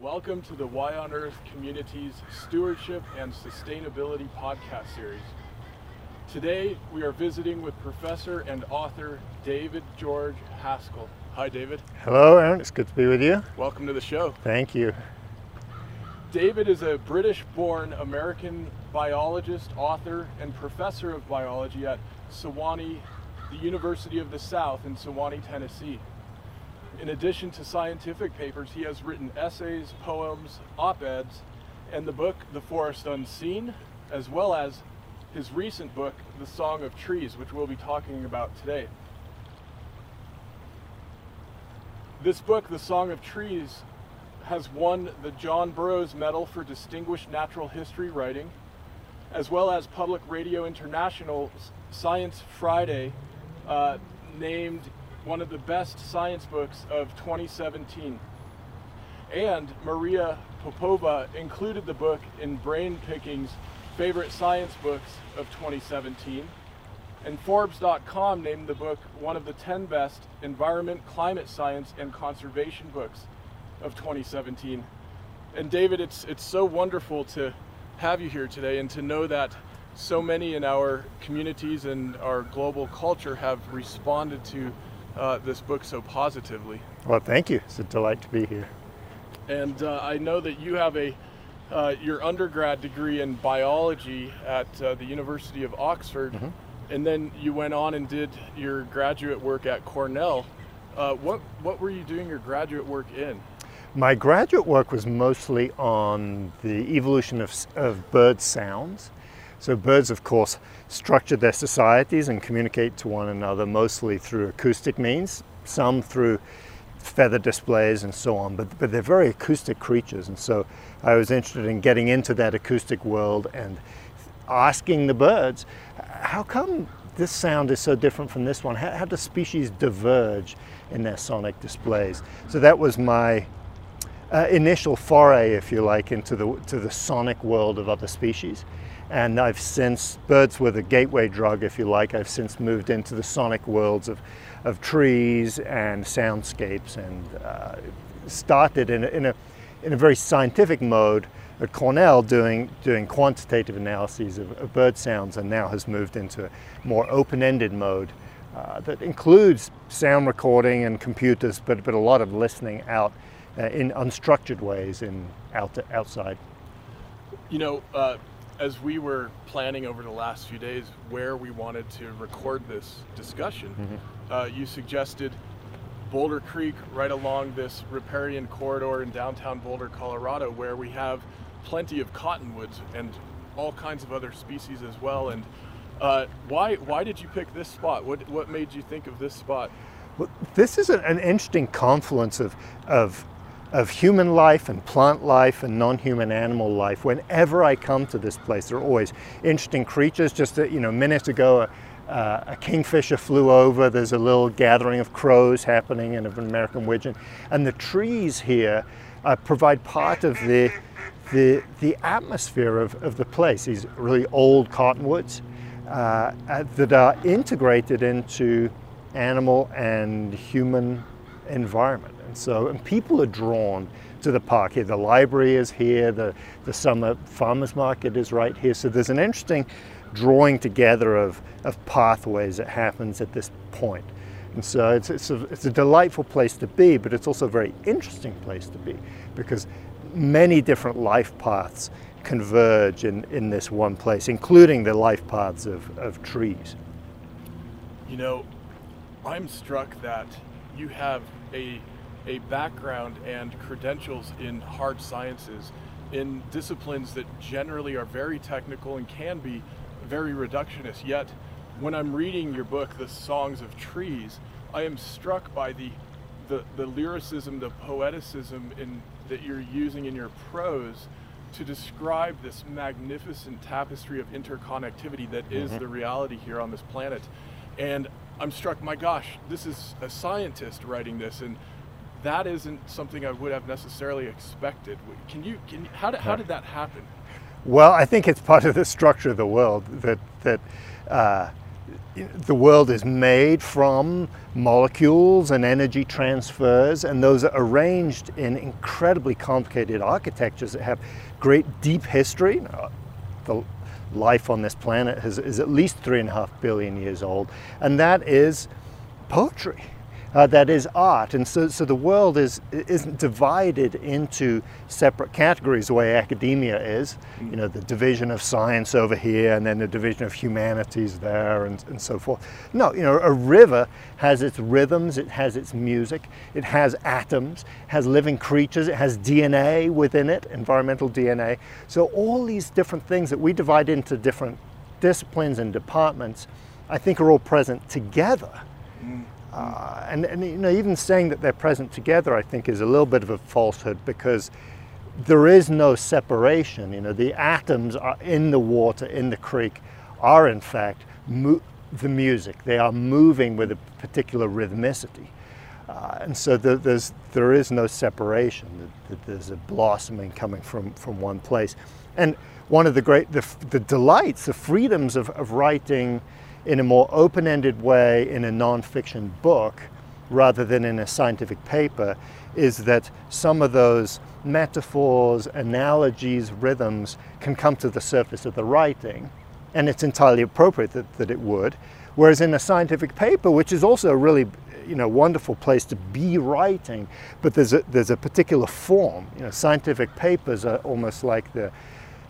Welcome to the Y on Earth Communities Stewardship and Sustainability podcast series. Today we are visiting with professor and author David George Haskell. Hi, David. Hello, Aaron. It's good to be with you. Welcome to the show. Thank you. David is a British born American biologist, author, and professor of biology at Sewanee, the University of the South in Sewanee, Tennessee. In addition to scientific papers, he has written essays, poems, op eds, and the book The Forest Unseen, as well as his recent book, The Song of Trees, which we'll be talking about today. This book, The Song of Trees, has won the John Burroughs Medal for Distinguished Natural History Writing, as well as Public Radio International Science Friday uh, named one of the best science books of 2017. And Maria Popova included the book in Brain Pickings' favorite science books of 2017. And Forbes.com named the book one of the 10 best environment, climate science, and conservation books of 2017. And David, it's it's so wonderful to have you here today and to know that so many in our communities and our global culture have responded to uh, this book so positively. Well, thank you. It's a delight to be here. And uh, I know that you have a uh, your undergrad degree in biology at uh, the University of Oxford, mm-hmm. and then you went on and did your graduate work at Cornell. Uh, what what were you doing your graduate work in? My graduate work was mostly on the evolution of, of bird sounds. So birds, of course, structure their societies and communicate to one another mostly through acoustic means, some through feather displays and so on, but, but they're very acoustic creatures. And so I was interested in getting into that acoustic world and asking the birds, how come this sound is so different from this one? How, how do species diverge in their sonic displays? So that was my uh, initial foray, if you like, into the, to the sonic world of other species. And I've since, birds were the gateway drug, if you like, I've since moved into the sonic worlds of, of trees and soundscapes and uh, started in a, in, a, in a very scientific mode at Cornell doing, doing quantitative analyses of, of bird sounds and now has moved into a more open-ended mode uh, that includes sound recording and computers, but, but a lot of listening out uh, in unstructured ways in out outside. You know, uh, as we were planning over the last few days where we wanted to record this discussion, mm-hmm. uh, you suggested Boulder Creek right along this riparian corridor in downtown Boulder, Colorado, where we have plenty of cottonwoods and all kinds of other species as well. And uh, why why did you pick this spot? What what made you think of this spot? Well, this is an, an interesting confluence of of of human life and plant life and non-human animal life. Whenever I come to this place, there are always interesting creatures. Just a, you know, minutes ago, a, uh, a, kingfisher flew over. There's a little gathering of crows happening and of an American widgeon, and the trees here uh, provide part of the the the atmosphere of, of the place. These really old cottonwoods uh, that are integrated into animal and human environment. And so, and people are drawn to the park here. The library is here, the, the summer farmers market is right here. So there's an interesting drawing together of, of pathways that happens at this point. And so it's, it's, a, it's a delightful place to be, but it's also a very interesting place to be because many different life paths converge in, in this one place, including the life paths of, of trees. You know, I'm struck that you have a a background and credentials in hard sciences, in disciplines that generally are very technical and can be very reductionist. Yet, when I'm reading your book, The Songs of Trees, I am struck by the the, the lyricism, the poeticism in, that you're using in your prose to describe this magnificent tapestry of interconnectivity that is mm-hmm. the reality here on this planet. And I'm struck, my gosh, this is a scientist writing this, and that isn't something I would have necessarily expected. Can you, can, how, did, how did that happen? Well, I think it's part of the structure of the world that, that uh, the world is made from molecules and energy transfers, and those are arranged in incredibly complicated architectures that have great deep history. The life on this planet has, is at least three and a half billion years old, and that is poetry uh, that is art. And so, so the world is, isn't divided into separate categories the way academia is. You know, the division of science over here and then the division of humanities there and, and so forth. No, you know, a river has its rhythms, it has its music, it has atoms, has living creatures, it has DNA within it, environmental DNA. So all these different things that we divide into different disciplines and departments, I think are all present together. Uh, and, and you know, even saying that they're present together, I think, is a little bit of a falsehood because there is no separation. You know, the atoms are in the water, in the creek, are in fact the music. They are moving with a particular rhythmicity. Uh, and so the, there's, there is no separation. There's a blossoming coming from, from one place. And one of the great, the, the delights, the freedoms of, of writing in a more open-ended way in a nonfiction book rather than in a scientific paper is that some of those metaphors, analogies, rhythms can come to the surface of the writing and it's entirely appropriate that, that it would. Whereas in a scientific paper, which is also a really you know, wonderful place to be writing, but there's a, there's a particular form. You know, scientific papers are almost like the,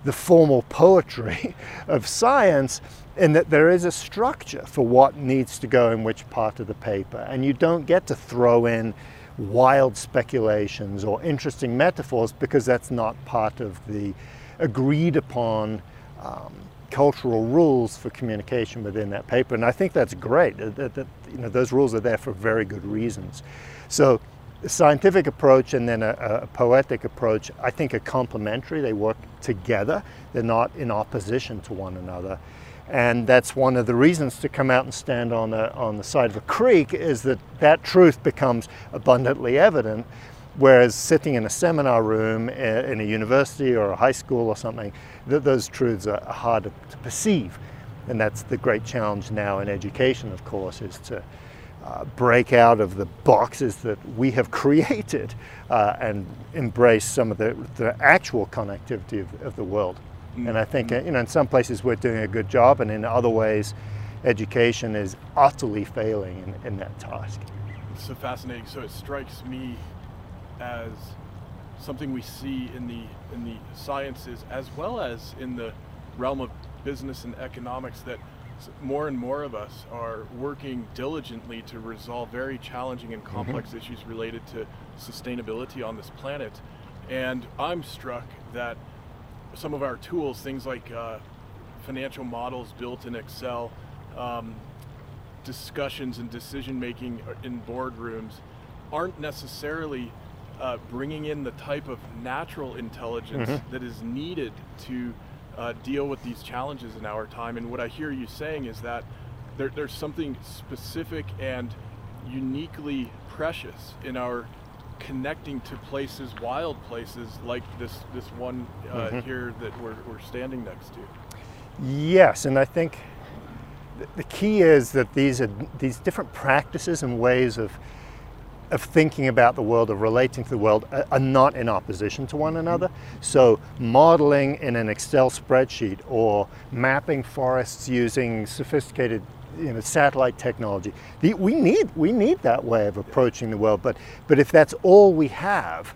the formal poetry of science in that there is a structure for what needs to go in which part of the paper. And you don't get to throw in wild speculations or interesting metaphors because that's not part of the agreed upon um, cultural rules for communication within that paper. And I think that's great. That, that, you know, those rules are there for very good reasons. So the scientific approach and then a, a, poetic approach, I think are complementary. They work together. They're not in opposition to one another. And that's one of the reasons to come out and stand on, on the side of a creek is that that truth becomes abundantly evident. Whereas sitting in a seminar room in a university or a high school or something, th those truths are harder to perceive. And that's the great challenge now in education, of course, is to uh, break out of the boxes that we have created uh, and embrace some of the, the actual connectivity of, of the world. And I think, you know, in some places we're doing a good job, and in other ways, education is utterly failing in, in that task. It's so fascinating. So it strikes me as something we see in the in the sciences as well as in the realm of business and economics that more and more of us are working diligently to resolve very challenging and complex mm-hmm. issues related to sustainability on this planet. And I'm struck that some of our tools, things like uh, financial models built in Excel, um, discussions and decision making in boardrooms, aren't necessarily uh, bringing in the type of natural intelligence mm-hmm. that is needed to uh, deal with these challenges in our time. And what I hear you saying is that there, there's something specific and uniquely precious in our connecting to places, wild places like this this one uh, mm-hmm. here that we're, we're standing next to. Yes, and I think the key is that these are these different practices and ways of of thinking about the world, of relating to the world, are not in opposition to one another. So, modeling in an Excel spreadsheet or mapping forests using sophisticated you know, satellite technology. The, we, need, we need that way of approaching the world, but, but if that's all we have,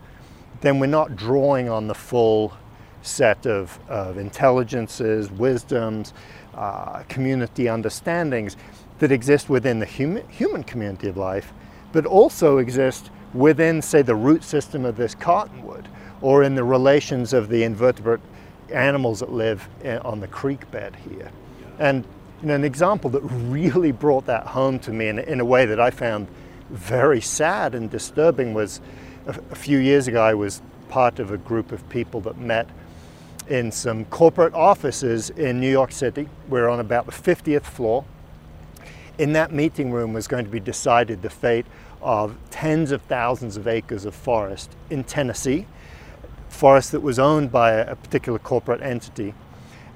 then we're not drawing on the full set of, of intelligences, wisdoms, uh, community understandings that exist within the human, human community of life, but also exist within, say, the root system of this cottonwood, or in the relations of the invertebrate animals that live on the creek bed here. And you know, an example that really brought that home to me in, in a way that I found very sad and disturbing was a, a few years ago I was part of a group of people that met in some corporate offices in New York City. We're on about the 50th floor. In that meeting room was going to be decided the fate of tens of thousands of acres of forest in Tennessee, forest that was owned by a particular corporate entity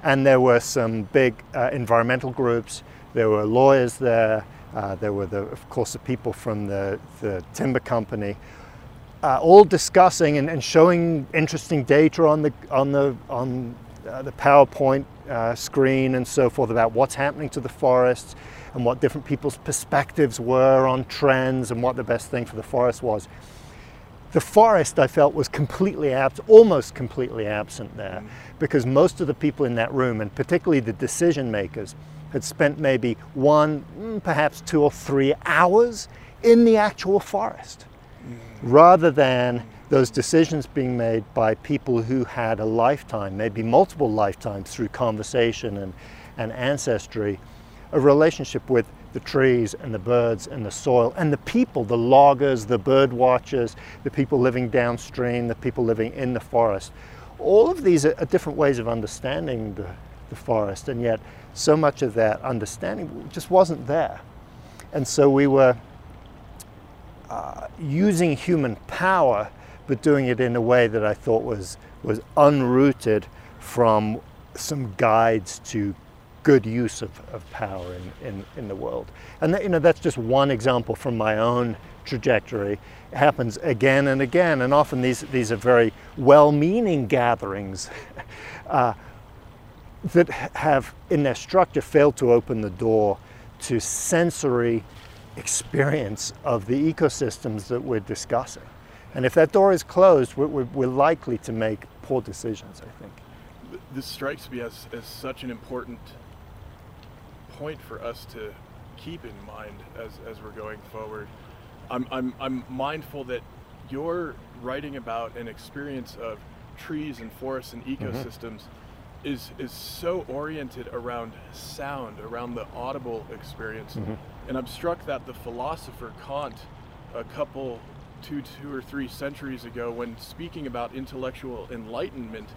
and there were some big uh, environmental groups, There were lawyers there. Uh, there were, the, of course, the people from the, the timber company, uh, all discussing and, and, showing interesting data on the on the on uh, the PowerPoint uh, screen and so forth about what's happening to the forests and what different people's perspectives were on trends and what the best thing for the forest was. The forest, I felt, was completely absent, almost completely absent there, because most of the people in that room, and particularly the decision makers, had spent maybe one, mm, perhaps two or three hours in the actual forest, rather than those decisions being made by people who had a lifetime, maybe multiple lifetimes through conversation and, and ancestry, a relationship with the trees and the birds and the soil and the people, the loggers, the bird watchers, the people living downstream, the people living in the forest. All of these are, different ways of understanding the, the forest, and yet so much of that understanding just wasn't there. And so we were uh, using human power, but doing it in a way that I thought was, was unrooted from some guides to good use of, of power in, in, in the world. And that, you know, that's just one example from my own trajectory. It happens again and again, and often these, these are very well-meaning gatherings uh, that have, in their structure, failed to open the door to sensory experience of the ecosystems that we're discussing. And if that door is closed, we're, we're likely to make poor decisions, I think. This strikes me as, as such an important point for us to keep in mind as, as we're going forward. I'm, I'm, I'm mindful that you're writing about an experience of trees and forests and mm-hmm. ecosystems mm-hmm. is, is so oriented around sound, around the audible experience. Mm-hmm. And I'm struck that the philosopher Kant, a couple, two, two or three centuries ago, when speaking about intellectual enlightenment,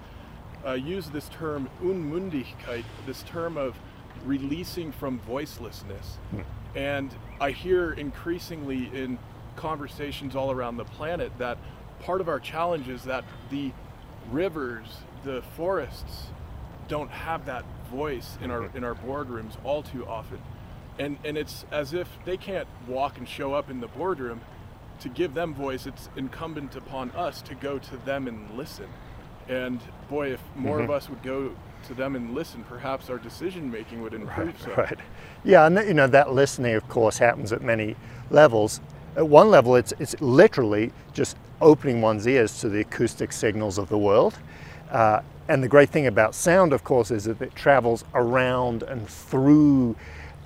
uh, used this term Unmündigkeit, this term of releasing from voicelessness. Hmm. And I hear increasingly in conversations all around the planet that part of our challenge is that the rivers, the forests, don't have that voice in our hmm. in our boardrooms all too often. And and it's as if they can't walk and show up in the boardroom to give them voice. It's incumbent upon us to go to them and listen. And boy, if more mm-hmm. of us would go to them and listen, perhaps our decision making would improve. Right, so. right. Yeah, and you know that listening, of course, happens at many levels. At one level, it's it's literally just opening one's ears to the acoustic signals of the world. Uh, and the great thing about sound, of course, is that it travels around and through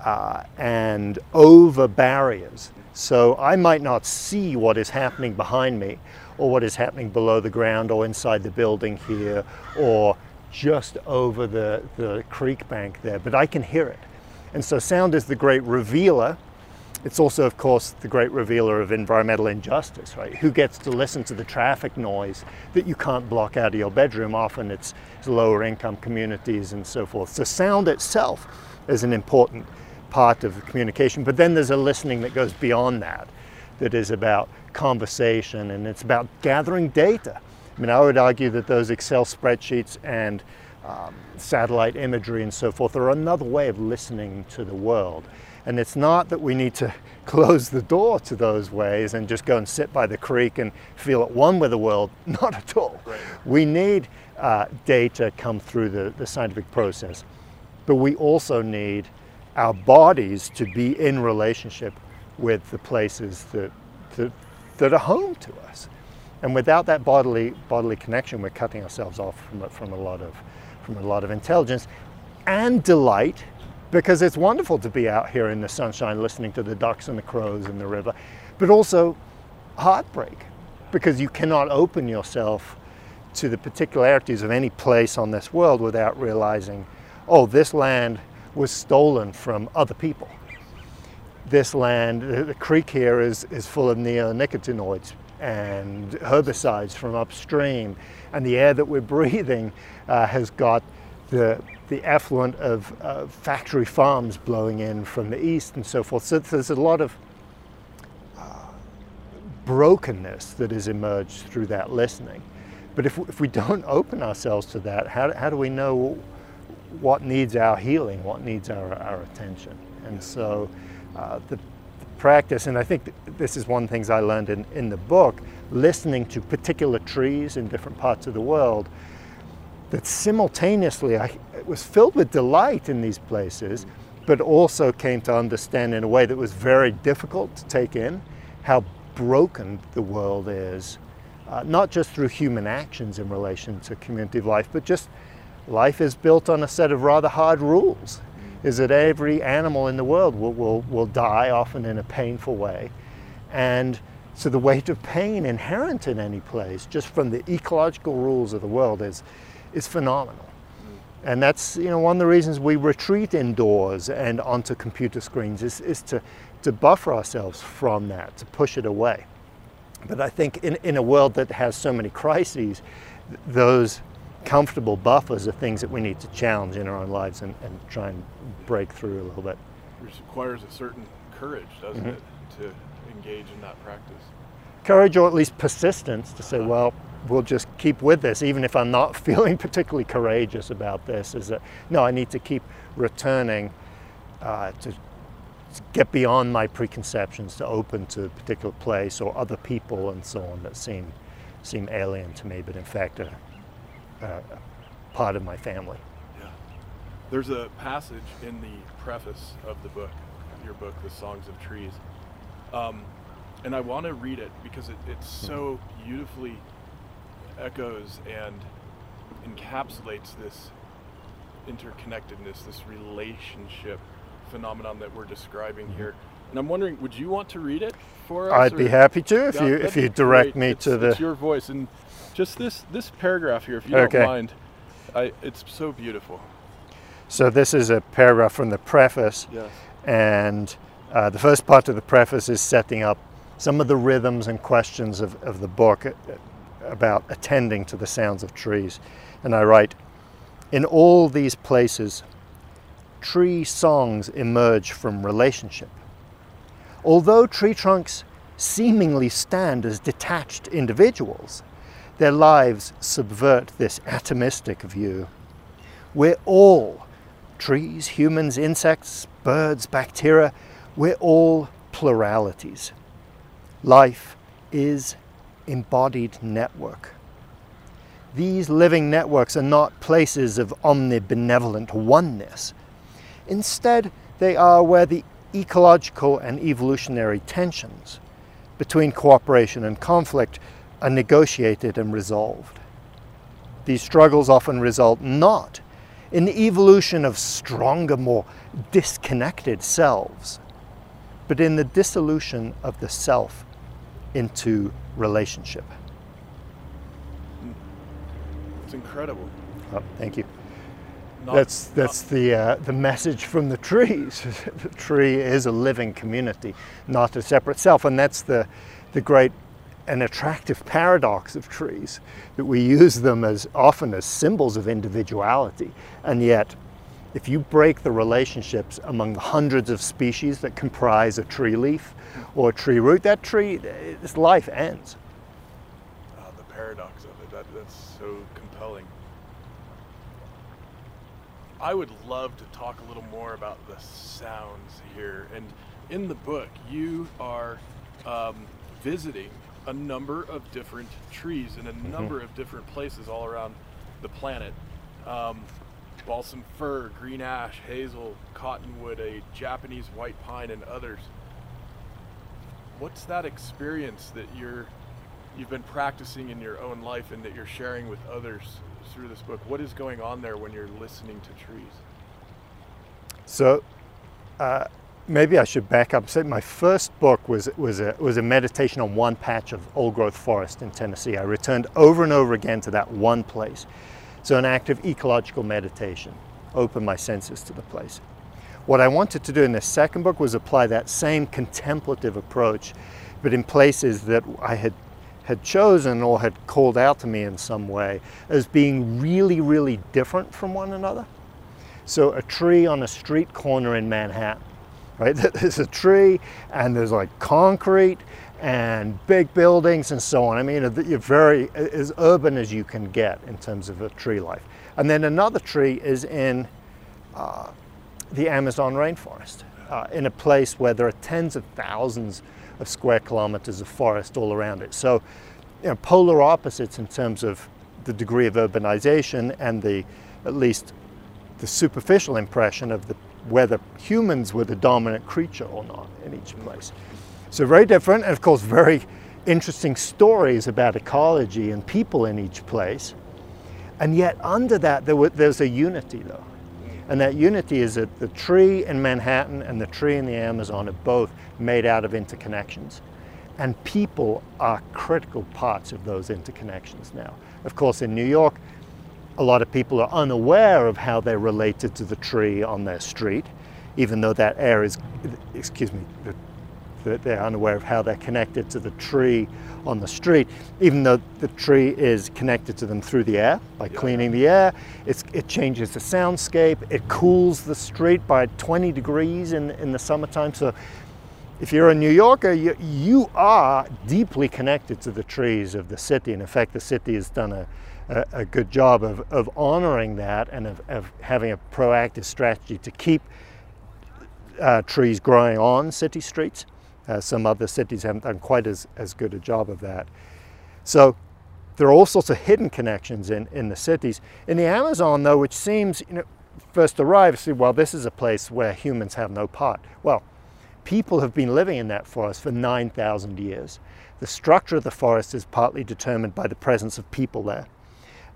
uh, and over barriers. So I might not see what is happening behind me or what is happening below the ground or inside the building here or just over the, the creek bank there, but I can hear it. And so sound is the great revealer. It's also, of course, the great revealer of environmental injustice, right? Who gets to listen to the traffic noise that you can't block out of your bedroom? Often it's, it's lower income communities and so forth. So sound itself is an important part of communication, but then there's a listening that goes beyond that, that is about conversation and it's about gathering data. I mean, I would argue that those Excel spreadsheets and um, satellite imagery and so forth are another way of listening to the world. And it's not that we need to close the door to those ways and just go and sit by the creek and feel at one with the world. Not at all. Right. We need uh, data come through the, the scientific process. But we also need our bodies to be in relationship with the places that, that, that are home to us. And without that bodily, bodily connection, we're cutting ourselves off from, from, a lot of, from a lot of intelligence and delight because it's wonderful to be out here in the sunshine listening to the ducks and the crows in the river, but also heartbreak because you cannot open yourself to the particularities of any place on this world without realizing, oh, this land was stolen from other people. This land, the creek here is, is full of neonicotinoids and herbicides from upstream. And the air that we're breathing uh, has got the, the effluent of uh, factory farms blowing in from the east and so forth. So there's a lot of uh, brokenness that has emerged through that listening. But if, if we don't open ourselves to that, how, how do we know what needs our healing, what needs our, our attention? And so uh, the, the, practice, and I think this is one of the things I learned in, in the book, listening to particular trees in different parts of the world, that simultaneously I was filled with delight in these places, but also came to understand in a way that was very difficult to take in how broken the world is, uh, not just through human actions in relation to community life, but just life is built on a set of rather hard rules. Is that every animal in the world will, will, will die, often in a painful way. And so the weight of pain inherent in any place, just from the ecological rules of the world, is, is phenomenal. And that's you know one of the reasons we retreat indoors and onto computer screens is, is to, to buffer ourselves from that, to push it away. But I think in, in a world that has so many crises, those comfortable buffers are things that we need to challenge in our own lives and, and try and break through a little bit. Which requires a certain courage, doesn't mm-hmm. it, to engage in that practice? Courage or at least persistence to say, uh-huh. well, we'll just keep with this, even if I'm not feeling particularly courageous about this. Is that no, I need to keep returning uh, to, to get beyond my preconceptions, to open to a particular place or other people and so on that seem seem alien to me, but in fact are, are part of my family. Yeah. There's a passage in the preface of the book, your book, The Songs of Trees. Um, and I want to read it because it, it's so beautifully echoes and encapsulates this interconnectedness, this relationship phenomenon that we're describing mm-hmm. here. And I'm wondering, would you want to read it for us? I'd be happy to if yeah, you if you direct great. me it's, to the. It's your voice and just this this paragraph here, if you okay. don't mind. I, it's so beautiful. So this is a paragraph from the preface, yes. and uh, the first part of the preface is setting up some of the rhythms and questions of, of the book about attending to the sounds of trees. And I write, in all these places, tree songs emerge from relationship. Although tree trunks seemingly stand as detached individuals, their lives subvert this atomistic view. We're all, trees, humans, insects, birds, bacteria, we're all pluralities. Life is embodied network. These living networks are not places of omnibenevolent oneness. Instead, they are where the ecological and evolutionary tensions between cooperation and conflict are negotiated and resolved. These struggles often result not in the evolution of stronger, more disconnected selves, but in the dissolution of the self into relationship. It's incredible. Oh, thank you. Not, that's that's not, the uh, the message from the trees. the tree is a living community, not a separate self, and that's the the great and attractive paradox of trees that we use them as often as symbols of individuality, and yet if you break the relationships among the hundreds of species that comprise a tree leaf or a tree root, that tree, its life ends. Uh, the paradox of it, that, that's so compelling. I would love to talk a little more about the sounds here. And in the book, you are um, visiting a number of different trees in a mm-hmm. number of different places all around the planet. Um, balsam fir, green ash, hazel, cottonwood, a Japanese white pine, and others. What's that experience that you're you've been practicing in your own life and that you're sharing with others through this book? What is going on there when you're listening to trees? So, uh, maybe I should back up. My first book was was a was a meditation on one patch of old growth forest in Tennessee. I returned over and over again to that one place. So an act of ecological meditation, opened my senses to the place. What I wanted to do in the second book was apply that same contemplative approach, but in places that I had had chosen or had called out to me in some way as being really, really different from one another. So a tree on a street corner in Manhattan, right? There's a tree and there's like concrete and big buildings and so on. I mean, you're very as urban as you can get in terms of a tree life. And then another tree is in uh, the Amazon rainforest. uh, in a place where there are tens of thousands of square kilometers of forest all around it. So, you know, polar opposites in terms of the degree of urbanization and the, at least the superficial impression of the, whether humans were the dominant creature or not in each place. So very different, and of course very interesting stories about ecology and people in each place. And yet under that, there there's a unity though. And that unity is that the tree in Manhattan and the tree in the Amazon are both made out of interconnections. And people are critical parts of those interconnections now. Of course, in New York, a lot of people are unaware of how they're related to the tree on their street, even though that air is, excuse me, that they're unaware of how they're connected to the tree on the street, even though the tree is connected to them through the air by yeah. cleaning the air. It's, it changes the soundscape. It cools the street by 20 degrees in, in the summertime. So if you're a New Yorker, you, you are deeply connected to the trees of the city. And in fact, the city has done a, a, a good job of, of honoring that and of, of having a proactive strategy to keep uh, trees growing on city streets. Uh, some other cities haven't done quite as, as good a job of that. So there are all sorts of hidden connections in, in the cities. In the Amazon, though, which seems, you know, first arrive, see, well, this is a place where humans have no part. Well, people have been living in that forest for 9,000 years. The structure of the forest is partly determined by the presence of people there.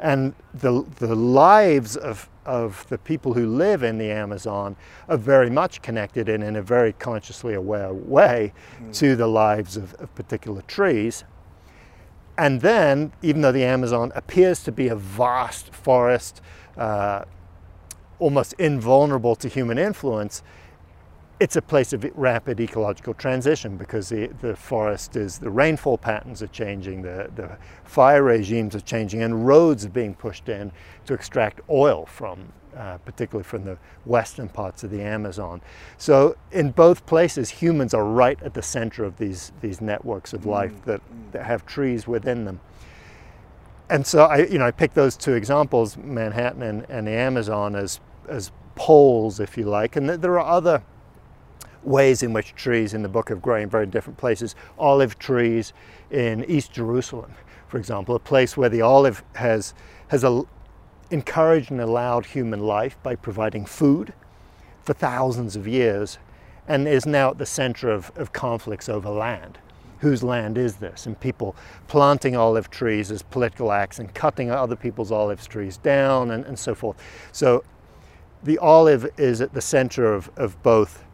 And the, the lives of, of the people who live in the Amazon are very much connected and in a very consciously aware way mm. to the lives of, of particular trees. And then, even though the Amazon appears to be a vast forest, uh, almost invulnerable to human influence, it's a place of rapid ecological transition because the, the forest is, the rainfall patterns are changing, the, the fire regimes are changing, and roads are being pushed in to extract oil from, uh, particularly from the western parts of the Amazon. So in both places, humans are right at the center of these, these networks of life mm. that, that have trees within them. And so I, you know, I picked those two examples, Manhattan and, and the Amazon, as, as poles, if you like. And there are other ways in which trees in the book have grown in very different places. Olive trees in East Jerusalem, for example, a place where the olive has, has a, encouraged and allowed human life by providing food for thousands of years and is now at the center of, of conflicts over land. Whose land is this? And people planting olive trees as political acts and cutting other people's olive trees down and, and so forth. So the olive is at the center of, of both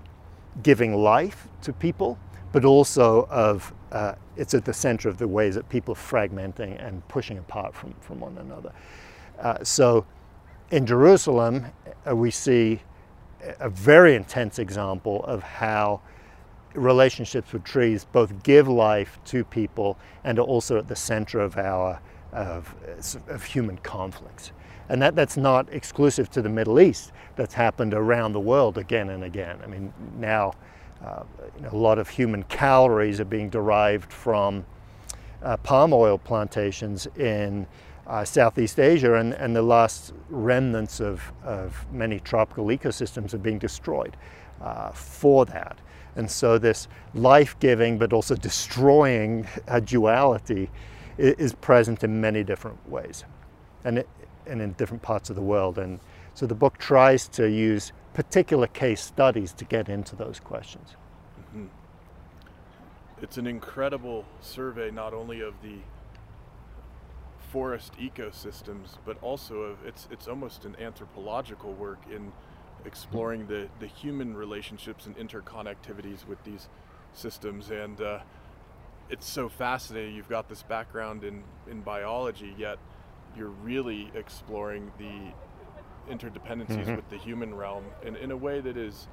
giving life to people, but also of uh, it's at the center of the ways that people are fragmenting and pushing apart from, from one another. Uh, so in Jerusalem, uh, we see a very intense example of how relationships with trees both give life to people and are also at the center of our of, of human conflicts. And that, that's not exclusive to the Middle East. That's happened around the world again and again. I mean, now uh, a lot of human calories are being derived from uh, palm oil plantations in uh, Southeast Asia, and, and, the last remnants of, of, many tropical ecosystems are being destroyed uh, for that. And so, this life giving but also destroying duality is, is present in many different ways. And it, and in different parts of the world. And so the book tries to use particular case studies to get into those questions. Mm-hmm. It's an incredible survey, not only of the forest ecosystems, but also of it's it's almost an anthropological work in exploring the, the human relationships and interconnectivities with these systems. And uh, it's so fascinating. You've got this background in, in biology, yet you're really exploring the interdependencies mm-hmm. with the human realm in, in a way that is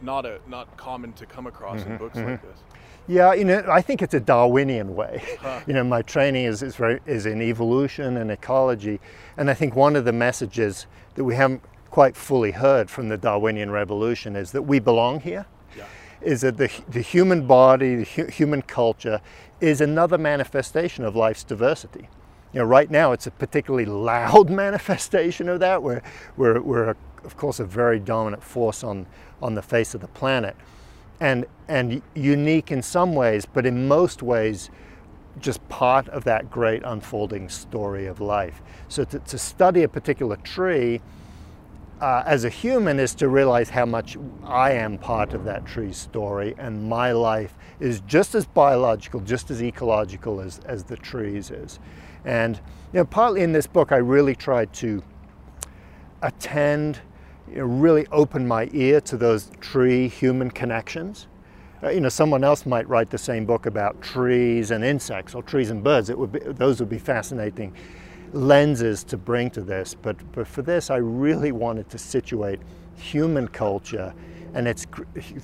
not a not common to come across mm-hmm. in books mm-hmm. like this. Yeah, you know, I think it's a Darwinian way. Huh. You know, my training is is, very, is in evolution and ecology, and I think one of the messages that we haven't quite fully heard from the Darwinian revolution is that we belong here. Yeah. Is that the, the human body, the hu- human culture, is another manifestation of life's diversity. You know, right now it's a particularly loud manifestation of that. We're, we're, we're of course, a very dominant force on, on the face of the planet. And, and unique in some ways, but in most ways, just part of that great unfolding story of life. So to, to study a particular tree uh, as a human is to realize how much I am part of that tree's story and my life is just as biological, just as ecological as, as the trees is. And you know, partly in this book, I really tried to attend, you know, really open my ear to those tree-human connections. Uh, you know, someone else might write the same book about trees and insects or trees and birds. It would be, those would be fascinating lenses to bring to this. But, but for this, I really wanted to situate human culture and its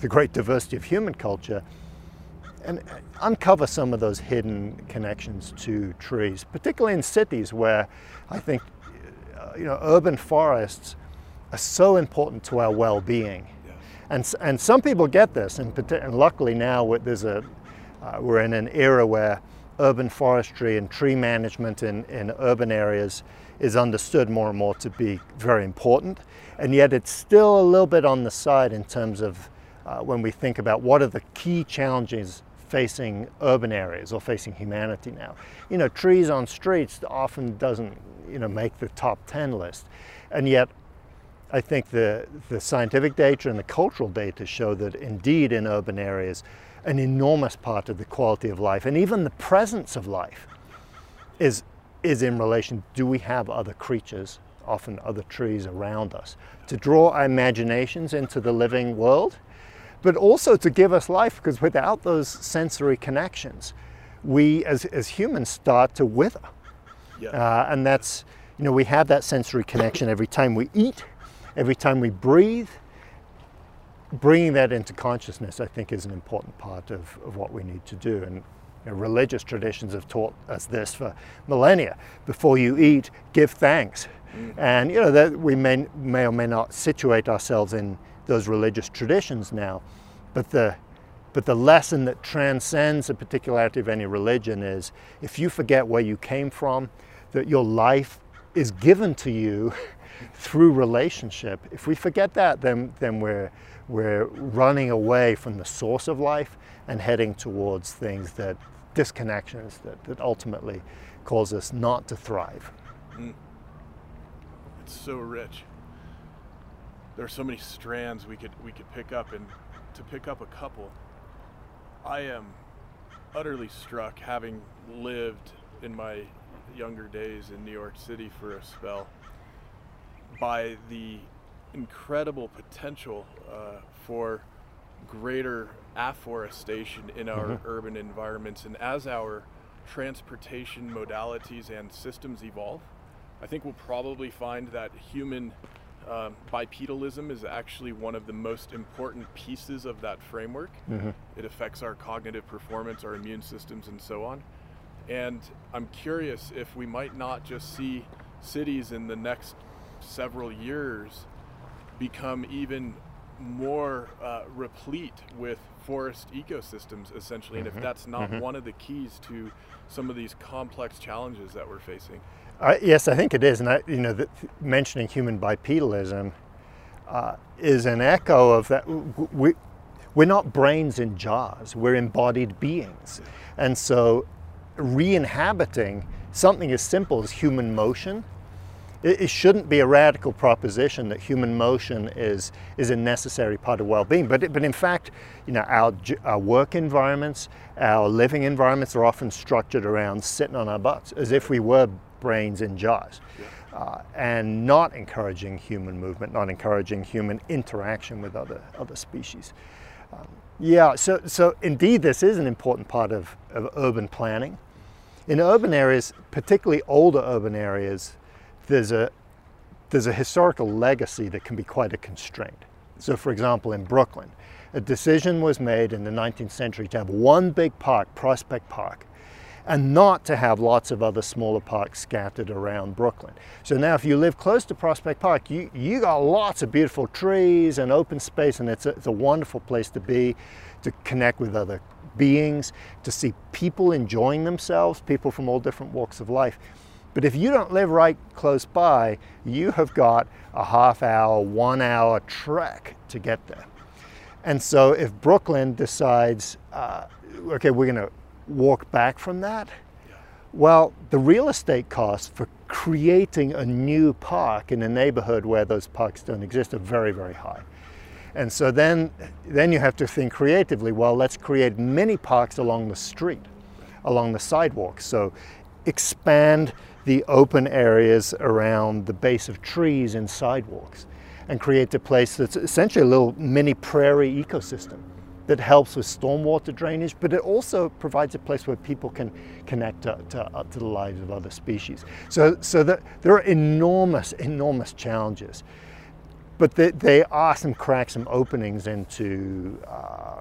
the great diversity of human culture and uncover some of those hidden connections to trees, particularly in cities where I think uh, you know urban forests are so important to our well-being. And, and some people get this, and, and luckily now there's a, uh, we're in an era where urban forestry and tree management in, in urban areas is understood more and more to be very important. And yet it's still a little bit on the side in terms of uh, when we think about what are the key challenges facing urban areas or facing humanity now. You know, trees on streets often doesn't, you know, make the top 10 list. And yet I think the, the scientific data and the cultural data show that indeed in urban areas, an enormous part of the quality of life and even the presence of life is, is in relation, do we have other creatures, often other trees around us, to draw our imaginations into the living world, but also to give us life because without those sensory connections, we as, as humans start to wither. Yeah. Uh, and that's, you know, we have that sensory connection every time we eat, every time we breathe, bringing that into consciousness, I think, is an important part of, of what we need to do. And you know, religious traditions have taught us this for millennia. Before you eat, give thanks. Mm. And you know that we may, may or may not situate ourselves in those religious traditions now, but the but the lesson that transcends the particularity of any religion is if you forget where you came from, that your life is given to you through relationship. If we forget that, then, then we're, we're running away from the source of life and heading towards things that, disconnections that, that ultimately cause us not to thrive. Mm. It's so rich. There are so many strands we could, we could pick up, and to pick up a couple, I am utterly struck having lived in my younger days in New York City for a spell by the incredible potential uh, for greater afforestation in our mm-hmm. urban environments. And as our transportation modalities and systems evolve, I think we'll probably find that human um, bipedalism is actually one of the most important pieces of that framework. Mm-hmm. It affects our cognitive performance, our immune systems, and so on. And I'm curious if we might not just see cities in the next several years become even more uh, replete with forest ecosystems essentially mm-hmm. and if mm-hmm. that's not mm-hmm. one of the keys to some of these complex challenges that we're facing yes i think it is and I, you know the, mentioning human bipedalism uh, is an echo of that we, we're not brains in jars we're embodied beings and so re-inhabiting something as simple as human motion it, it, shouldn't be a radical proposition that human motion is, is a necessary part of well-being. But, it, but in fact, you know, our, our work environments, our living environments are often structured around sitting on our butts as if we were brains in jars. Uh, and not encouraging human movement, not encouraging human interaction with other, other species. Um, yeah, so, so indeed this is an important part of, of urban planning. In urban areas, particularly older urban areas, there's a, there's a historical legacy that can be quite a constraint. So for example, in Brooklyn, a decision was made in the 19th century to have one big park, Prospect Park, and not to have lots of other smaller parks scattered around Brooklyn. So now if you live close to Prospect Park, you, you got lots of beautiful trees and open space and it's a, it's a wonderful place to be, to connect with other beings, to see people enjoying themselves, people from all different walks of life. But if you don't live right close by, you have got a half hour, one hour trek to get there. And so if Brooklyn decides, uh, okay, we're going to walk back from that, well, the real estate costs for creating a new park in a neighborhood where those parks don't exist are very, very high. And so then, then you have to think creatively, well, let's create many parks along the street, along the sidewalks. So expand the open areas around the base of trees and sidewalks and create a place that's essentially a little mini prairie ecosystem that helps with stormwater drainage, but it also provides a place where people can connect to, to, to the lives of other species. So, so there are enormous, enormous challenges, but there, they are some cracks, some openings into, uh,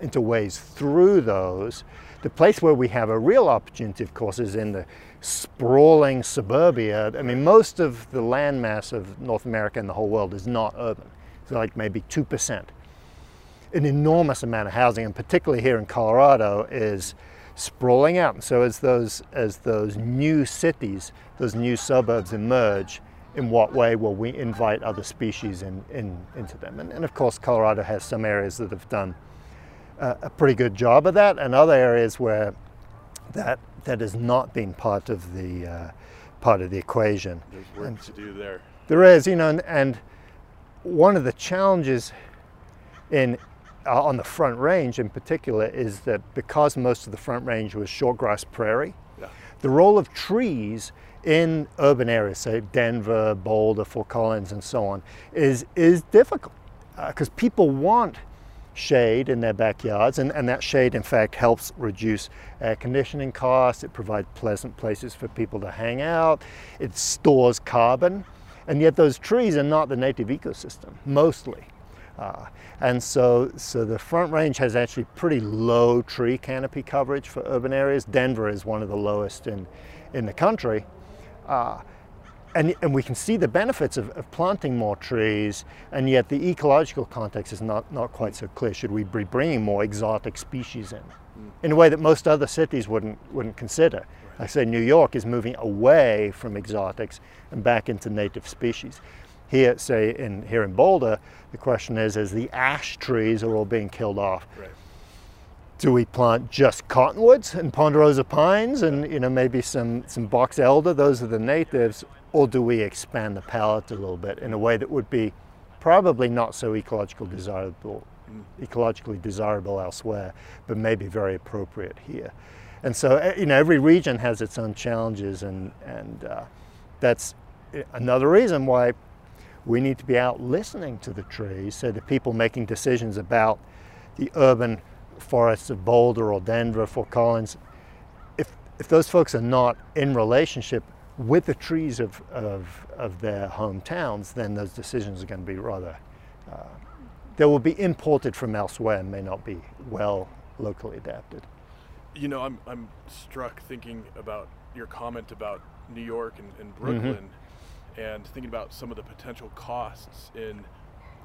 into ways through those. The place where we have a real opportunity, of course, is in the sprawling suburbia. I mean, most of the landmass of North America and the whole world is not urban. It's like maybe 2% an enormous amount of housing, and particularly here in Colorado, is sprawling out. And so as those as those new cities, those new suburbs emerge, in what way will we invite other species in, in into them? And, and of course, Colorado has some areas that have done uh, a pretty good job of that, and other areas where that that has not been part of the uh, part of the equation. There's work and to do there. There is, you know, and, and one of the challenges in uh, on the Front Range in particular is that because most of the Front Range was shortgrass prairie, Yeah. the role of trees in urban areas, say Denver, Boulder, Fort Collins, and so on, is, is difficult because people want shade in their backyards, and, and that shade, in fact, helps reduce air conditioning costs. It provides pleasant places for people to hang out. It stores carbon, and yet those trees are not the native ecosystem, mostly. Uh, and so, so the Front Range has actually pretty low tree canopy coverage for urban areas. Denver is one of the lowest in, in the country. Uh, and, and we can see the benefits of, of, planting more trees, and yet the ecological context is not, not quite so clear. Should we be bringing more exotic species in? Mm. In a way that most other cities wouldn't, wouldn't consider. I say New York is moving away from exotics and back into native species. Here, say in here in Boulder, the question is: is the ash trees are all being killed off, right. do we plant just cottonwoods and ponderosa pines, and you know maybe some some box elder? Those are the natives, or do we expand the palette a little bit in a way that would be probably not so ecologically desirable, mm. ecologically desirable elsewhere, but maybe very appropriate here? And so, eh, you know, every region has its own challenges, and and uh, that's eh, another reason why we need to be out listening to the trees so the people making decisions about the urban forests of Boulder or Denver, Fort Collins, if, if those folks are not in relationship with the trees of, of, of their hometowns, then those decisions are going to be rather, uh, they will be imported from elsewhere and may not be well locally adapted. You know, I'm, I'm struck thinking about your comment about New York and, and Brooklyn. Mm-hmm and thinking about some of the potential costs in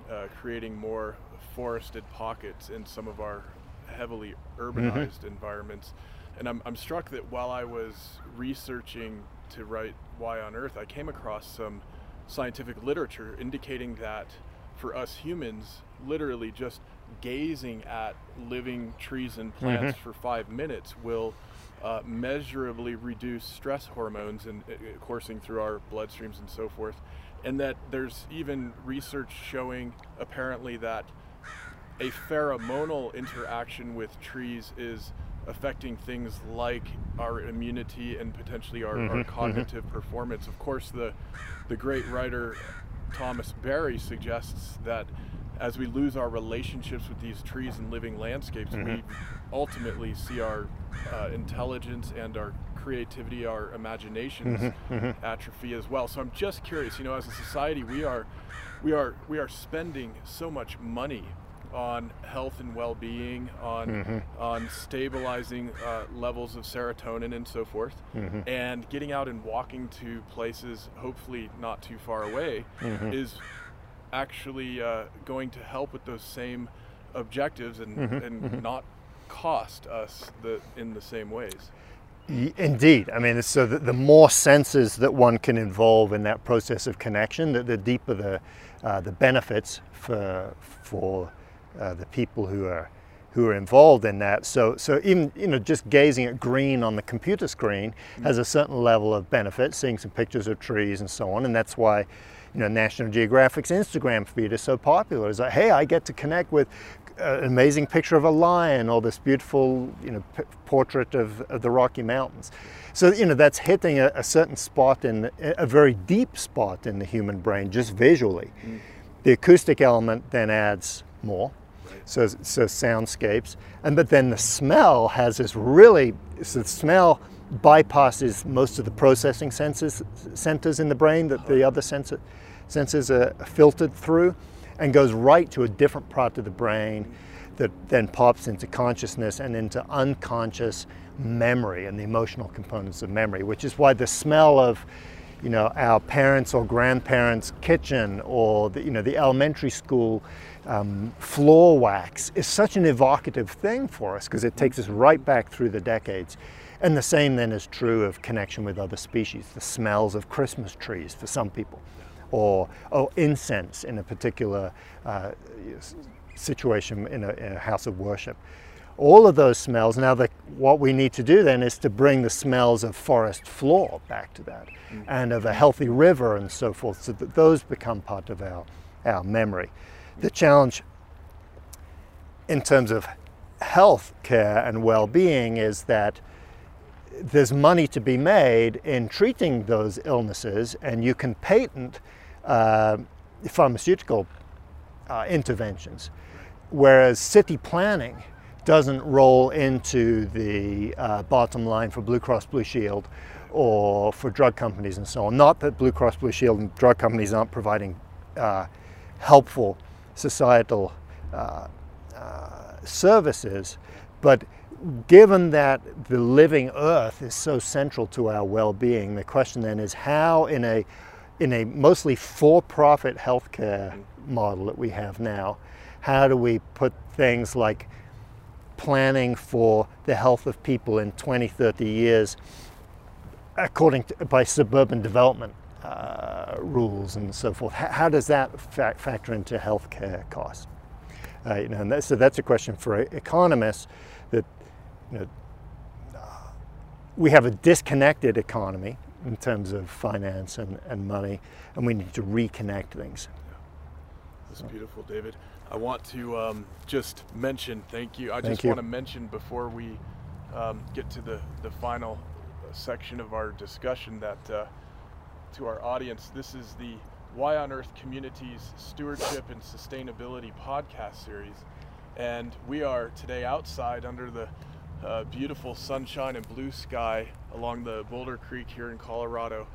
uh, creating more forested pockets in some of our heavily urbanized mm-hmm. environments. And I'm, I'm struck that while I was researching to write Y on Earth, I came across some scientific literature indicating that for us humans, literally just gazing at living trees and plants mm-hmm. for five minutes will uh, measurably reduce stress hormones and uh, coursing through our bloodstreams and so forth. And that there's even research showing apparently that a pheromonal interaction with trees is affecting things like our immunity and potentially our, mm-hmm, our mm-hmm. cognitive mm-hmm. performance. Of course, the the great writer Thomas Berry suggests that as we lose our relationships with these trees and living landscapes, mm-hmm. we ultimately see our uh, intelligence and our creativity, our imaginations mm-hmm. mm-hmm. atrophy as well. So I'm just curious, you know, as a society, we are, we are, we are spending so much money on health and well-being, on mm-hmm. on stabilizing uh, levels of serotonin and so forth, mm-hmm. and getting out and walking to places, hopefully not too far away, mm-hmm. is actually uh, going to help with those same objectives and, mm-hmm, and mm-hmm. not cost us the, in the same ways. Indeed. I mean, so the, the, more senses that one can involve in that process of connection, the, the deeper the, uh, the benefits for, for uh, the people who are who are involved in that. So, so even you know, just gazing at green on the computer screen has a certain level of benefit, seeing some pictures of trees and so on, and that's why you know National Geographic's Instagram feed is so popular. It's like, hey, I get to connect with an amazing picture of a lion or this beautiful you know portrait of, of, the Rocky Mountains. So you know that's hitting a, a certain spot in the, a very deep spot in the human brain just visually. Mm. The acoustic element then adds more so, so soundscapes. And but then the smell has this really, so the smell bypasses most of the processing senses, centers in the brain that the other sensor, senses are filtered through and goes right to a different part of the brain that then pops into consciousness and into unconscious memory and the emotional components of memory, which is why the smell of you know, our parents' or grandparents' kitchen or the, you know, the elementary school um, floor wax is such an evocative thing for us because it takes us right back through the decades. And the same then is true of connection with other species, the smells of Christmas trees for some people, or oh, incense in a particular uh, situation in a, in a, house of worship. All of those smells, now the, what we need to do then is to bring the smells of forest floor back to that mm. and of a healthy river and so forth, so that those become part of our, our memory. The challenge in terms of health care and well-being is that there's money to be made in treating those illnesses and you can patent uh, pharmaceutical uh, interventions whereas city planning doesn't roll into the uh, bottom line for Blue Cross Blue Shield or for drug companies and so on. Not that Blue Cross Blue Shield and drug companies aren't providing uh, helpful societal uh, uh, services, but given that the living earth is so central to our well-being, the question then is how in a in a mostly for-profit healthcare model that we have now, how do we put things like planning for the health of people in 20, 30 years according to by suburban development uh, rules and so forth. How, how does that fa- factor into healthcare costs? Uh, you know, that, so that's a question for economists that you know, we have a disconnected economy in terms of finance and, and money, and we need to reconnect things. That's beautiful, David. I want to um, just mention, thank you. I thank just you. want to mention before we um, get to the, the final section of our discussion that uh, to our audience. This is the Y on Earth Communities Stewardship and Sustainability podcast series. And we are today outside under the uh, beautiful sunshine and blue sky along the Boulder Creek here in Colorado,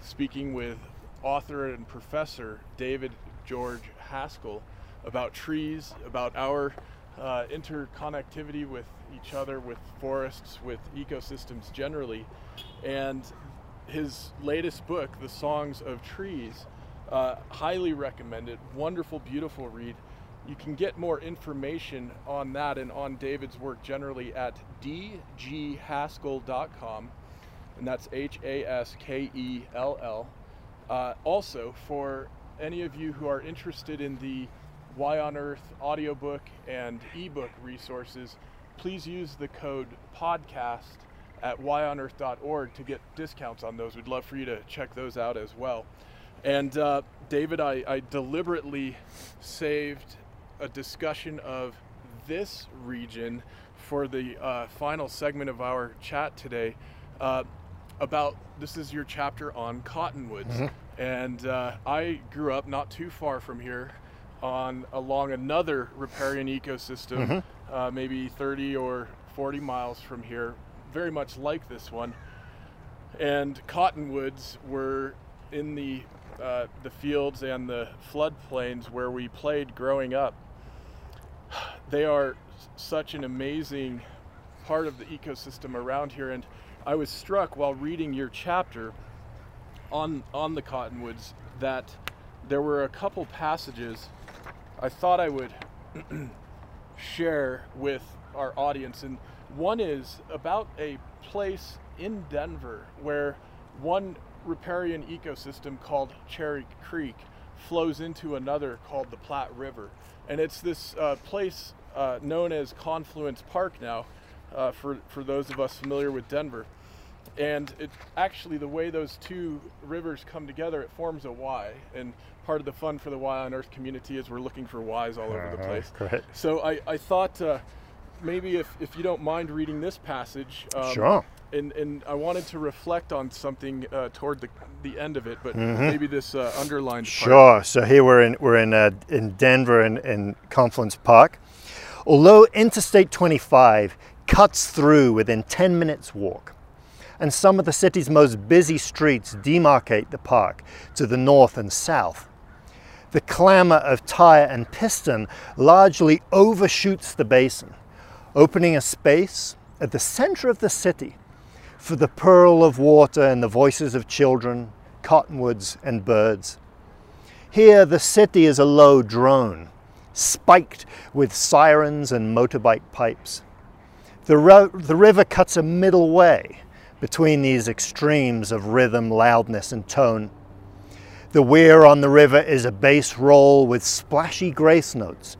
speaking with author and professor David George Haskell about trees, about our uh, interconnectivity with each other, with forests, with ecosystems generally. And his latest book, The Songs of Trees. Uh, highly recommended. Wonderful, beautiful read. You can get more information on that and on David's work generally at dghaskell.com, and that's H A S K E L L. Uh, also, for any of you who are interested in the Y on Earth audiobook and ebook resources, please use the code PODCAST at yonearth.org to get discounts on those. We'd love for you to check those out as well. And uh, David, I, I, deliberately saved a discussion of this region for the uh, final segment of our chat today. Uh, about this is your chapter on cottonwoods, mm-hmm. and uh, I grew up not too far from here, on along another riparian ecosystem, mm-hmm. Uh, maybe 30 or 40 miles from here, very much like this one. And cottonwoods were in the uh, the fields and the floodplains where we played growing up. They are such an amazing part of the ecosystem around here, and I was struck while reading your chapter on on the cottonwoods that there were a couple passages I thought I would share with our audience and one is about a place in Denver where one riparian ecosystem called Cherry Creek flows into another called the Platte River. And it's this uh, place uh, known as Confluence Park now, uh, for, for those of us familiar with Denver. And it actually, the way those two rivers come together, it forms a Y. And part of the fun for the Y on Earth community is we're looking for Ys all over the Uh-huh, place. great. So I, I thought uh, maybe if, if you don't mind reading this passage. Um, Sure. And, and I wanted to reflect on something uh, toward the, the end of it, but maybe this uh, underlined part. Sure. So here we're in we're in uh, in Denver in, in Confluence Park. Although Interstate 25 cuts through within 10 minutes walk, and some of the city's most busy streets demarcate the park to the north and south, the clamor of tire and piston largely overshoots the basin, opening a space at the center of the city for the purl of water and the voices of children, cottonwoods, and birds. Here, the city is a low drone, spiked with sirens and motorbike pipes. The, the river cuts a middle way between these extremes of rhythm, loudness, and tone. The weir on the river is a bass roll with splashy grace notes,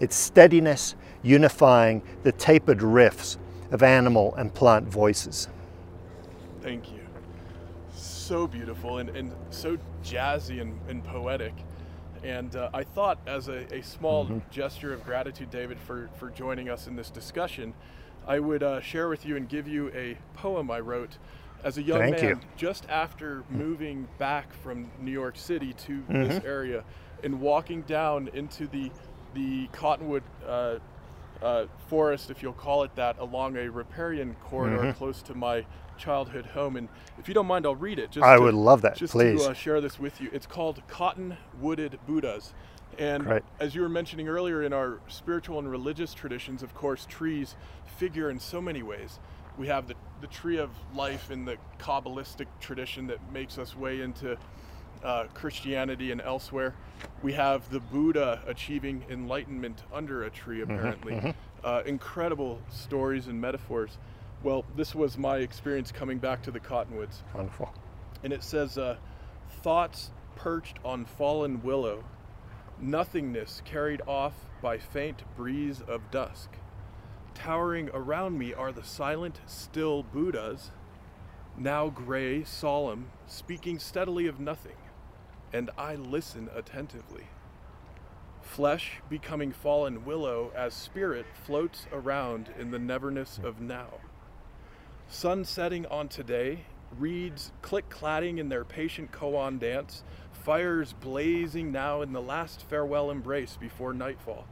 its steadiness unifying the tapered riffs of animal and plant voices. Thank you. So beautiful and, and so jazzy and, and poetic. And uh, I thought, as a, a small Mm-hmm. gesture of gratitude, David, for, for joining us in this discussion, I would uh, share with you and give you a poem I wrote as a young Thank man you. just after moving back from New York City to this Mm-hmm. area and walking down into the, the Cottonwood uh, uh, forest, if you'll call it that, along a riparian corridor Mm-hmm. close to my childhood home. And if you don't mind, I'll read it. Just I to- would love that, Just please. to uh, share this with you. It's called Cotton Wooded Buddhas. And Great. as you were mentioning earlier, in our spiritual and religious traditions, of course, trees figure in so many ways. We have the, the tree of life in the Kabbalistic tradition that makes us way into uh, Christianity and elsewhere. We have the Buddha achieving enlightenment under a tree, apparently. Uh, incredible stories and metaphors. Well, this was my experience coming back to the Cottonwoods. Wonderful. And it says, uh, Thoughts perched on fallen willow, nothingness carried off by faint breeze of dusk. Towering around me are the silent, still Buddhas, now gray, solemn, speaking steadily of nothing, and I listen attentively. Flesh becoming fallen willow as spirit floats around in the neverness of now. Sun setting on today, reeds click cladding in their patient koan dance, fires blazing now in the last farewell embrace before nightfall.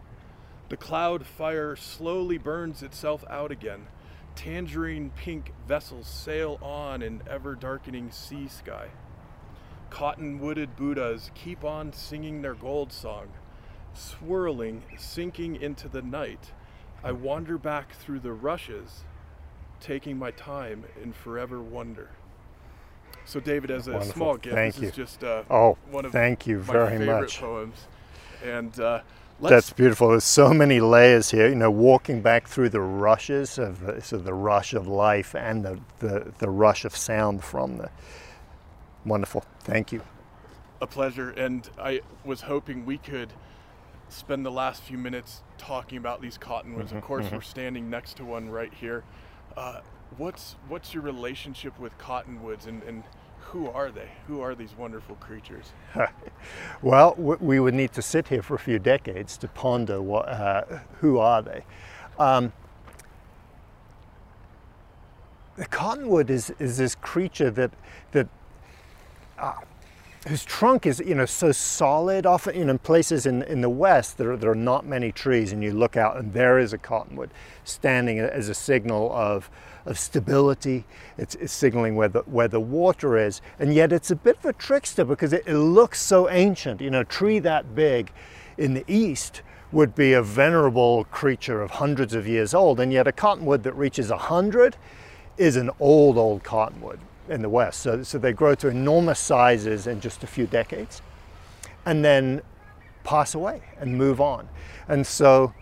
The cloud fire slowly burns itself out again. Tangerine pink vessels sail on in ever darkening sea sky. Cotton wooded Buddhas keep on singing their gold song. Swirling, sinking into the night, I wander back through the rushes, taking my time in forever wonder. So, David, as a Wonderful. small gift, Thank this you. is just uh, Oh, one of thank you my very favorite much. poems. And uh, That's beautiful. There's so many layers here. You know, walking back through the rushes of the, so the rush of life and the, the, the rush of sound from the. Wonderful. Thank you. a pleasure. And I was hoping we could spend the last few minutes talking about these cottonwoods. Mm-hmm, of course, we're standing next to one right here. Uh, what's what's your relationship with cottonwoods, and, and who are they? Who are these wonderful creatures? Well, we would need to sit here for a few decades to ponder what, uh, who are they. Um, the cottonwood is, is this creature that that uh, whose trunk is you know so solid. Often, you know, in places in, in the west there, there are not many trees, and you look out and there is a cottonwood standing as a signal of of stability. It's, it's signaling where the where the water is, and yet it's a bit of a trickster because it, it looks so ancient. You know, a tree that big in the east would be a venerable creature of hundreds of years old, and yet a cottonwood that reaches a hundred is an old, old cottonwood in the West. So, so they grow to enormous sizes in just a few decades and then pass away and move on. And so,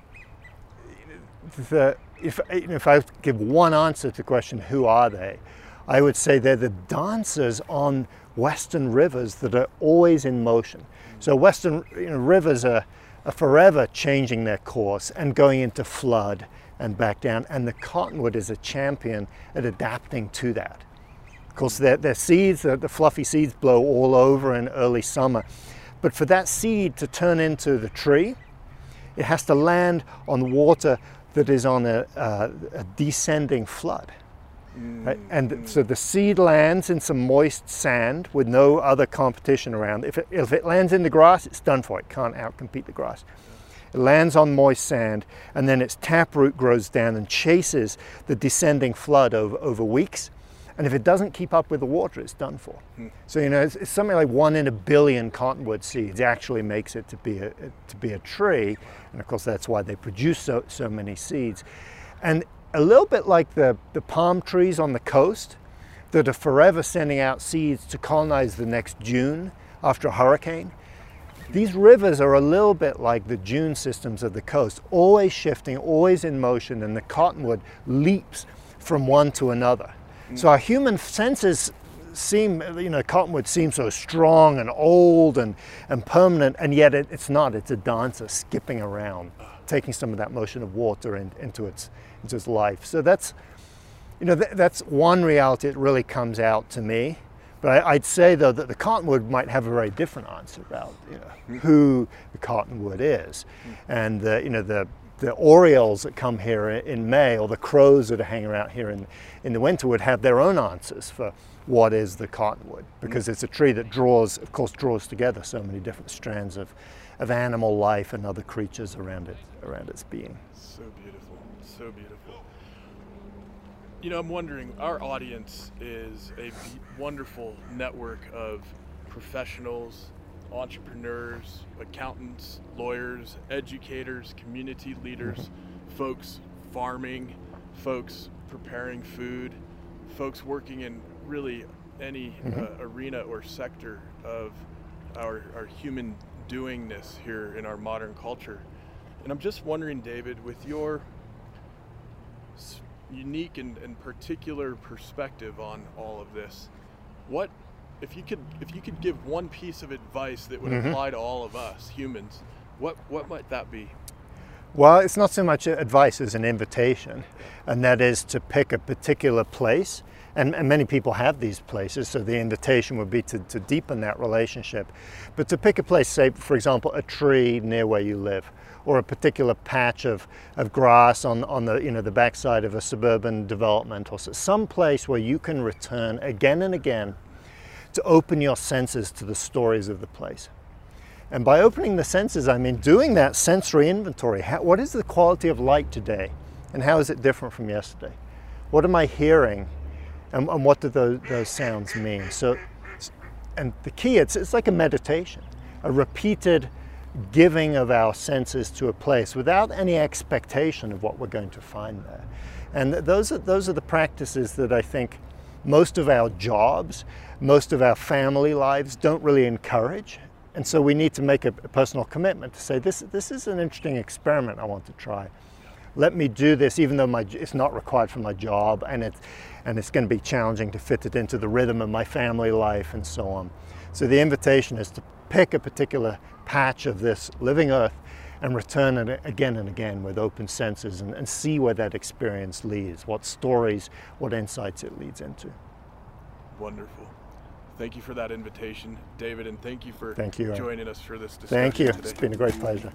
the, if, if I give one answer to the question, who are they? I would say they're the dancers on western rivers that are always in motion. So western you know, rivers are, are forever changing their course and going into flood and back down. And the cottonwood is a champion at adapting to that. Of course, their, their seeds, the, the fluffy seeds, blow all over in early summer. But for that seed to turn into the tree, it has to land on water that is on a, uh, a descending flood. Mm. Right? And so the seed lands in some moist sand with no other competition around. If it, if it lands in the grass, it's done for. It can't outcompete the grass. It lands on moist sand, and then its taproot grows down and chases the descending flood over, over weeks. And if it doesn't keep up with the water, it's done for. Hmm. So you know, it's, it's, something like one in a billion cottonwood seeds actually makes it to be a, to be a tree, and of course that's why they produce so, so many seeds. And a little bit like the, the palm trees on the coast that are forever sending out seeds to colonize the next June after a hurricane. These rivers are a little bit like the dune systems of the coast, always shifting, always in motion, and the cottonwood leaps from one to another. So our human senses seem, you know, cottonwood seems so strong and old and, and permanent, and yet it, it's not. It's a dancer skipping around, taking some of that motion of water in, into, its, into its life. So that's, you know, th that's one reality that really comes out to me. But I, would say, though, that the cottonwood might have a very different answer about you know, who the cottonwood is. Hmm. And, the, you know, the, the orioles that come here in May or the crows that are hanging out here in, in the winter would have their own answers for what is the cottonwood mm. because it's a tree that draws, of course, draws together so many different strands of, of animal life and other creatures around it, around its being. So beautiful, so beautiful. You know, I'm wondering, our audience is a wonderful network of professionals, entrepreneurs, accountants, lawyers, educators, community leaders, folks farming, folks preparing food, folks working in really any uh, mm-hmm. arena or sector of our, our human doingness here in our modern culture. And I'm just wondering, David, with your unique and, and particular perspective on all of this, what if you could if you could give one piece of advice that would mm-hmm. apply to all of us humans, what what might that be? Well, it's not so much advice as an invitation, and that is to pick a particular place. And, and many people have these places, so the invitation would be to, to deepen that relationship. But to pick a place, say, for example, a tree near where you live, or a particular patch of, of grass on, on the, you know, the backside of a suburban development, or some place where you can return again and again to open your senses to the stories of the place. And by opening the senses, I mean doing that sensory inventory. How, what is the quality of light today? And how is it different from yesterday? What am I hearing? And, and what do those, those, sounds mean? So, and the key, it's, it's like a meditation, a repeated giving of our senses to a place without any expectation of what we're going to find there. And those are, those are the practices that I think most of our jobs, most of our family lives don't really encourage. And so we need to make a, personal commitment to say, this, this is an interesting experiment I want to try. Let me do this, even though my, it's not required for my job and it's, and it's going to be challenging to fit it into the rhythm of my family life and so on. So the invitation is to pick a particular patch of this living earth and return it again and again with open senses and, and see where that experience leads, what stories, what insights it leads into. Wonderful. Thank you for that invitation, David, and thank you for thank you, joining us for this discussion. Thank you. Today. It's been a great pleasure.